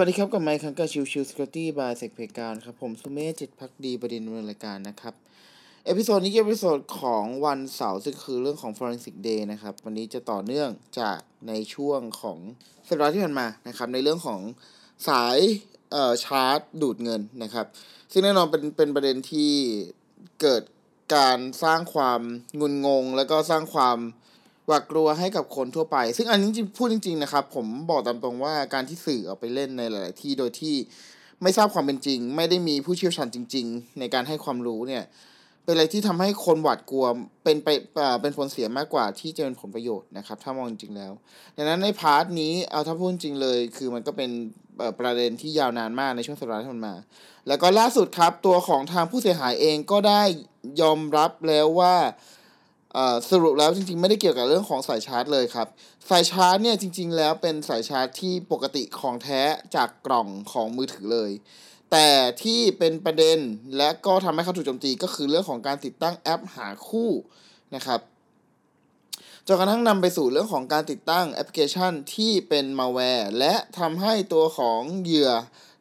สวัสดีครับกับไมค์คังกับ Chill Chill Security by SECPlayground ครับ ผมสุเมธจิตภักดีบดินทร์ดำเนินรายการนะครับ episode นี้เป็น episode ของวันเสาร์ซึ่งคือเรื่องของ Forensic Day นะครับ วันนี้จะต่อเนื่องจากในช่วงของสัปดาห์ที่ผ่านมานะครับ ในเรื่องของสายเอ่อชาร์จดูดเงินนะครับ ซึ่งแน่นอนเป็นเป็นประเด็นที่เกิดการสร้างความงุนงง แล้วก็สร้างความ หวาดกลัวให้กับคนทั่วไป ซึ่งอันนี้จริงพูดจริง ๆ นะครับ ผมบอกตามตรงว่าการที่สื่อออกไปเล่นในหลาย ๆ ที่โดยที่ไม่ทราบความเป็นจริง ไม่ได้มีผู้เชี่ยวชาญจริง ๆ ในการให้ความรู้เนี่ย เป็นอะไรที่ทำให้คนหวาดกลัวเป็นไปเป็นผลเสียมากกว่าที่จะเป็นผลประโยชน์นะครับ ถ้ามองจริงแล้วดังนั้นในพาร์ทนี้เอาถ้าพูดจริงเลย คือมันก็เป็นประเด็นที่ยาวนานมากในช่วงสัปดาห์ที่ผ่านมา แล้วก็ล่าสุดครับตัวของทางผู้เสียหายเองก็ได้ยอมรับแล้วว่า สรุปแล้วจริงๆ ไม่ได้เกี่ยวกับเรื่องของสายชาร์จเลยครับ สายชาร์จเนี่ยจริง ๆ แล้วเป็นสายชาร์จที่ปกติของแท้จากกล่องของมือถือเลย แต่ที่เป็นประเด็นและก็ทำให้เขาถูกโจมตีก็คือเรื่องของการติดตั้งแอปหาคู่นะครับจนกระทั่งนำไปสู่เรื่องของการติดตั้งแอปพลิเคชันที่เป็นมาแวร์และทำให้ตัวของเหยื่อ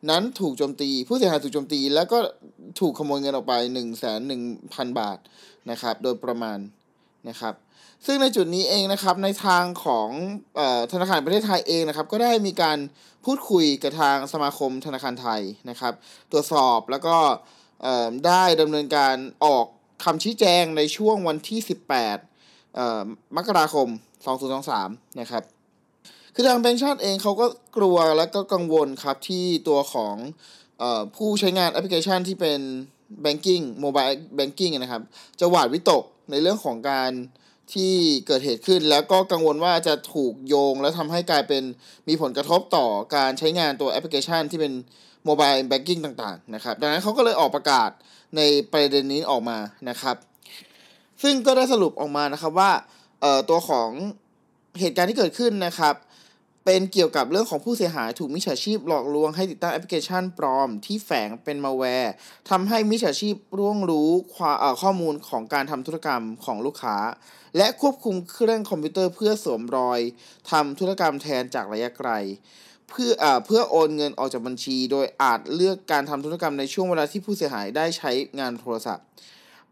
นั้นถูกโจมตี ผู้เสียหายถูกโจมตี แล้วก็ถูกขโมยเงินออกไป 1 1 0 0 0 0 บาทนะครับโดยประมาณ นะครับ ซึ่งในจุดนี้เองนะครับในทางของออธนาคารประเทศไทยเองนะครับก็ได้มีการพูดคุยกับทางสมาคมธนาคารไทยนะครับ ตรวจสอบแล้วก็ได้ดำเนินการออกคำชี้แจงในช่วงวันที่ 18 มกราคม 2023 นะครับคือทางแบงก์ชาติเองเขาก็กลัวและก็กังวลครับที่ตัวของอผู้ใช้งานแอปพลิเคชันที่เป็น banking mobile banking นะครับ จะหวาดวิตก ในเรื่องของการที่เกิดเหตุขึ้น แล้วก็กังวลว่าจะถูกโยง แล้วทำให้กลายเป็นมีผลกระทบต่อการใช้งานตัวแอปพลิเคชันที่เป็น mobile banking ต่างๆนะครับดังนั้นเขาก็เลยออกประกาศในประเด็นนี้ออกมานะครับ ซึ่งก็ได้สรุปออกมานะครับว่าตัวของเหตุการณ์ที่เกิดขึ้นนะครับ เป็นเกี่ยวกับเรื่องของผู้เสียหายถูกมิจฉาชีพหลอกลวงให้ติดตั้งแอปพลิเคชันปลอม ที่แฝงเป็นมาแวร์ทำให้มิจฉาชีพล่วงรู้ข้อมูลของการทำธุรกรรมของลูกค้า และควบคุมเครื่องคอมพิวเตอร์เพื่อสวมรอยทำธุรกรรมแทนจากระยะไกล เพื่อเพื่อโอนเงินออกจากบัญชี โดยอาจเลือกการทำธุรกรรมในช่วงเวลาที่ผู้เสียหายได้ใช้งานโทรศัพท์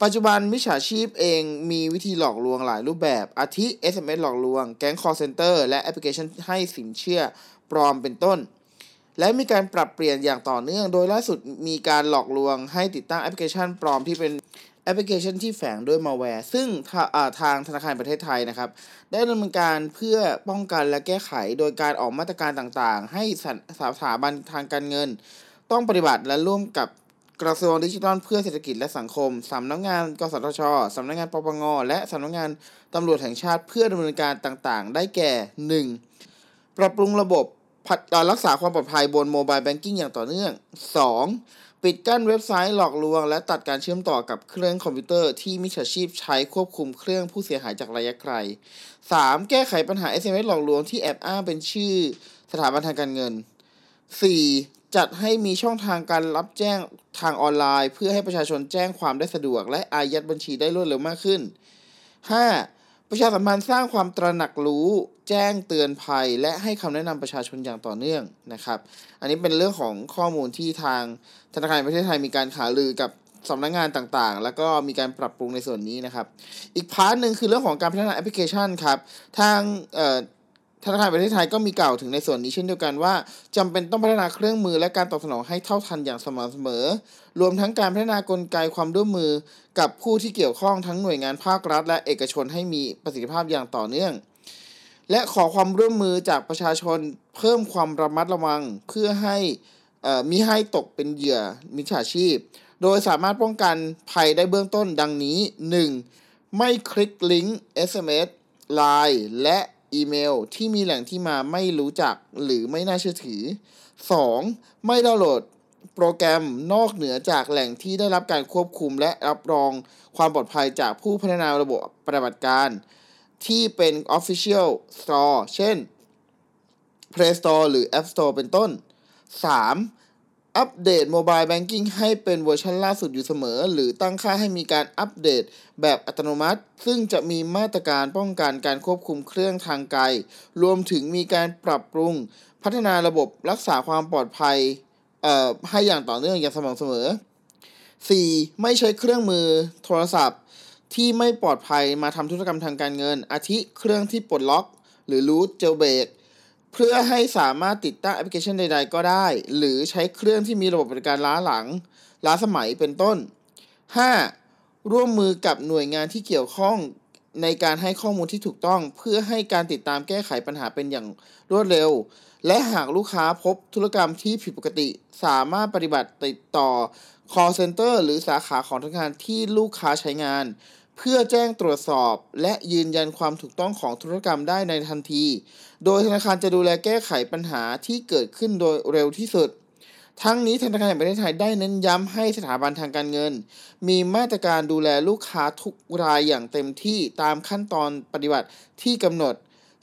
ปัจจุบันมิจฉาชีพเองมีวิธีหลอกลวงหลายรูปแบบ อาทิ SMS หลอกลวง แก๊งคอลเซ็นเตอร์และแอปพลิเคชันให้สินเชื่อปลอมเป็นต้น และมีการปรับเปลี่ยนอย่างต่อเนื่อง โดยล่าสุดมีการหลอกลวงให้ติดตั้งแอปพลิเคชันปลอมที่เป็นแอปพลิเคชันที่แฝงด้วยมาแวร์ ซึ่งทางธนาคารประเทศไทยนะครับ ได้ดำเนินการเพื่อป้องกันและแก้ไขโดยการออกมาตรการต่างๆ ให้สถาบันทางการเงิน ต้องปฏิบัติและร่วมกับ กระทรวงดิจิทัลเพื่อเศรษฐกิจและสังคม สำนักงานกสทช สำนักงานปปง และสำนักงานตำรวจแห่งชาติเพื่อดำเนินการต่างๆ ได้แก่ 1. ปรับปรุงระบบรักษาความปลอดภัยบนโมบายแบงกิ้งอย่างต่อเนื่อง 2. ปิดกั้นเว็บไซต์หลอกลวง และตัดการเชื่อมต่อกับเครื่องคอมพิวเตอร์ที่มิจฉาชีพใช้ควบคุมเครื่องผู้เสียหายจากระยะไกล 3. แก้ไขปัญหา SMS หลอกลวงที่แอบอ้างเป็นชื่อสถาบันทางการเงิน 4. จัดให้มีช่องทางการรับแจ้งทางออนไลน์ เพื่อให้ประชาชนแจ้งความได้สะดวก และอายัดบัญชีได้รวดเร็วมากขึ้น 5. ประชาสัมพันธ์สร้างความตระหนักรู้ แจ้งเตือนภัย และให้คำแนะนำประชาชนอย่างต่อเนื่องนะครับ อันนี้เป็นเรื่องของข้อมูลที่ทางธนาคารประเทศไทยมีการหารือกับสำนักงานต่างๆ แล้วก็มีการปรับปรุงในส่วนนี้นะครับ อีก part หนึ่งคือเรื่องของการพัฒนาแอปพลิเคชันครับ ทาง ธนาคารประเทศไทยก็มีกล่าวถึงในส่วนนี้เช่นเดียวกันว่าจำเป็นต้องพัฒนาเครื่องมือและการตอบสนองให้เท่าทันอย่างสม่ำเสมอ รวมทั้งการพัฒนากลไกความร่วมมือกับผู้ที่เกี่ยวข้องทั้งหน่วยงานภาครัฐ และเอกชนให้มีประสิทธิภาพอย่างต่อเนื่อง และขอความร่วมมือจากประชาชนเพิ่มความระมัดระวังเพื่อให้มิให้ตกเป็นเหยื่อมิจฉาชีพ โดยสามารถป้องกันภัยได้เบื้องต้นดังนี้ 1. ไม่คลิกลิงก์ SMS Line และ อีเมลที่มีแหล่งที่มาไม่รู้จักหรือไม่น่าเชื่อถือ 2. ไม่ดาวน์โหลดโปรแกรมนอกเหนือจากแหล่งที่ได้รับการควบคุมและรับรองความปลอดภัยจากผู้พัฒนาระบบปฏิบัติการ ที่เป็น Official Store เช่น Play Store หรือ App Store เป็นต้น 3. อัปเดต mobile banking ให้เป็นเวอร์ชันล่าสุดอยู่เสมอ หรือตั้งค่าให้มีการอัปเดตแบบอัตโนมัติ ซึ่งจะมีมาตรการป้องกันการควบคุมเครื่องทางไกล รวมถึงมีการปรับปรุง พัฒนาระบบรักษาความปลอดภัยให้อย่างต่อเนื่องอย่างสม่ำเสมอ 4. ไม่ใช้เครื่องมือโทรศัพท์ ที่ไม่ปลอดภัยมาทำธุรกรรมทางการเงิน อาทิเครื่องที่ปลดล็อก หรือรูทเจลเบรก เพื่อให้สามารถติดตั้งแอปพลิเคชันใด ๆ ก็ได้ หรือใช้เครื่องที่มีระบบบัติการล้าหลัง ล้าสมัยเป็นต้น 5. ร่วมมือกับหน่วยงานที่เกี่ยวข้องในการให้ข้อมูลที่ถูกต้อง เพื่อให้การติดตามแก้ไขปัญหาเป็นอย่างรวดเร็ว และหากลูกค้าพบธุรกรรมที่ผิดปกติ สามารถปฏิบัติติดต่อ call center หรือสาขาของธนาคารที่ลูกค้าใช้งาน เพื่อแจ้งตรวจสอบ และยืนยันความถูกต้องของธุรกรรมได้ในทันที โดยธนาคารจะดูแลแก้ไขปัญหาที่เกิดขึ้นโดยเร็วที่สุด ทั้งนี้ธนาคารแห่งประเทศไทยได้เน้นย้ำให้สถาบันทางการเงิน มีมาตรการดูแลลูกค้าทุกรายอย่างเต็มที่ตามขั้นตอนปฏิบัติที่กำหนด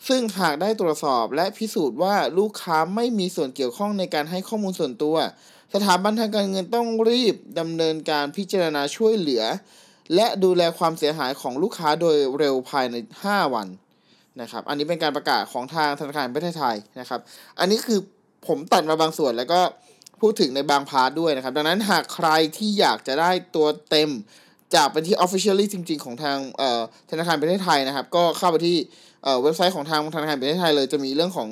ซึ่งหากได้ตรวจสอบและพิสูจน์ว่าลูกค้าไม่มีส่วนเกี่ยวข้องในการให้ข้อมูลส่วนตัว สถาบันทางการเงินต้องรีบดำเนินการพิจารณาช่วยเหลือ และดูแลความเสียหายของลูกค้าโดยเร็วภายใน 5 วันนะครับ อันนี้เป็นการประกาศของทางธนาคารประเทศไทยนะครับ อันนี้คือผมตัดมาบางส่วนแล้วก็พูดถึงในบางพาร์ทด้วยนะครับ ดังนั้นหากใครที่อยากจะได้ตัวเต็มจากเป็นที่ officially จริง ๆ ของทางเอ่อธนาคารประเทศไทยนะครับ ก็เข้าไปที่เอ่อเว็บไซต์ของทางธนาคารประเทศไทยเลยจะมีเรื่องของ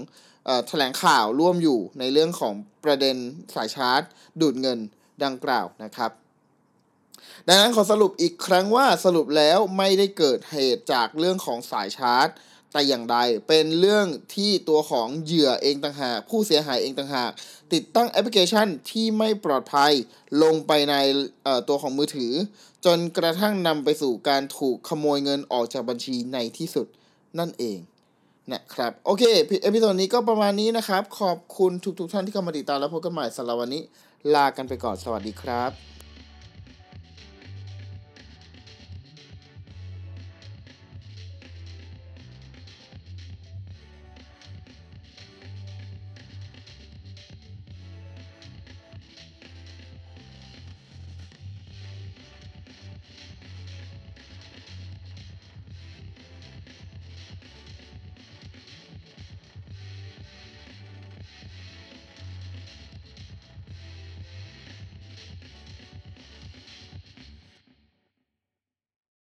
เอ่อแถลงข่าวร่วมอยู่ในเรื่องของประเด็นสายชาร์จ ดูดเงินดังกล่าวนะครับ ดังนั้นขอสรุปอีกครั้งว่าสรุปแล้วไม่ได้เกิดเหตุจากเรื่องของสายชาร์จ แต่อย่างใดเป็นเรื่องที่ตัวของเหยื่อเองต่างหาก ผู้เสียหายเองต่างหาก ติดตั้งแอปพลิเคชันที่ไม่ปลอดภัยลงไปในเอ่อตัวของมือถือ จนกระทั่งนำไปสู่การถูกขโมยเงินออกจากบัญชีในที่สุดนั่นเองนะครับโอเค episode นี้ก็ประมาณนี้นะครับ ขอบคุณทุกๆท่านที่เข้ามาติดตามแล้วพบกันใหม่สำหรับวันนี้ ลากันไปก่อนสวัสดีครับ